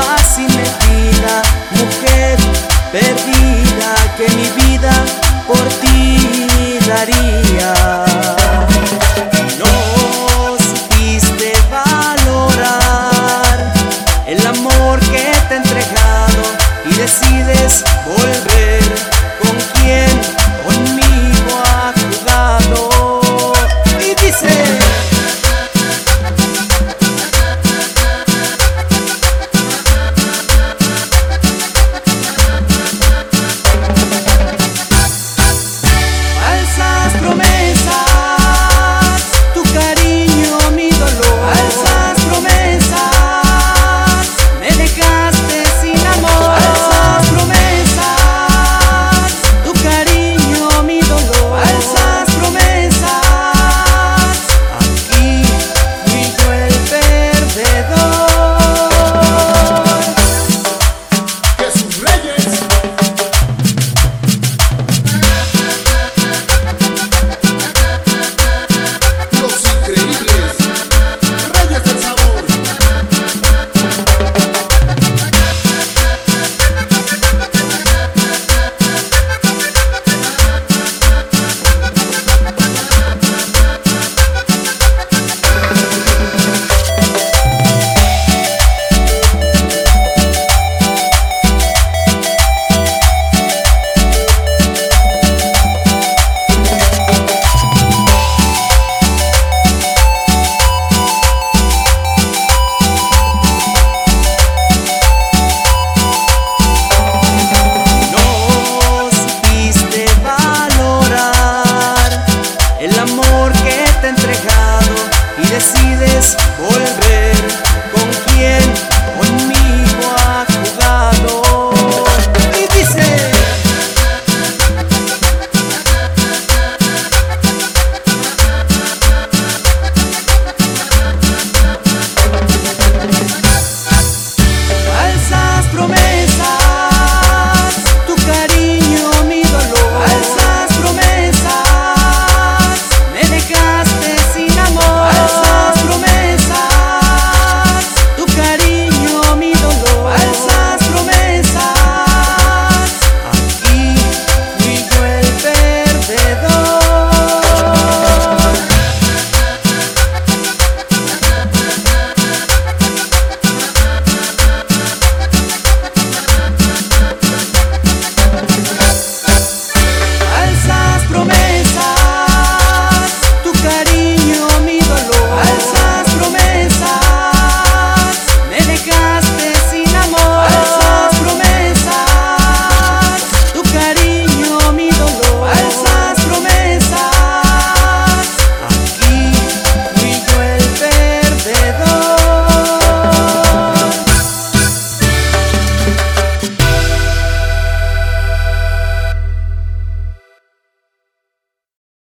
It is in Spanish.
fácil mentira, mujer perdida, que mi vida por ti daría. No supiste valorar el amor que te he entregado y decides volver.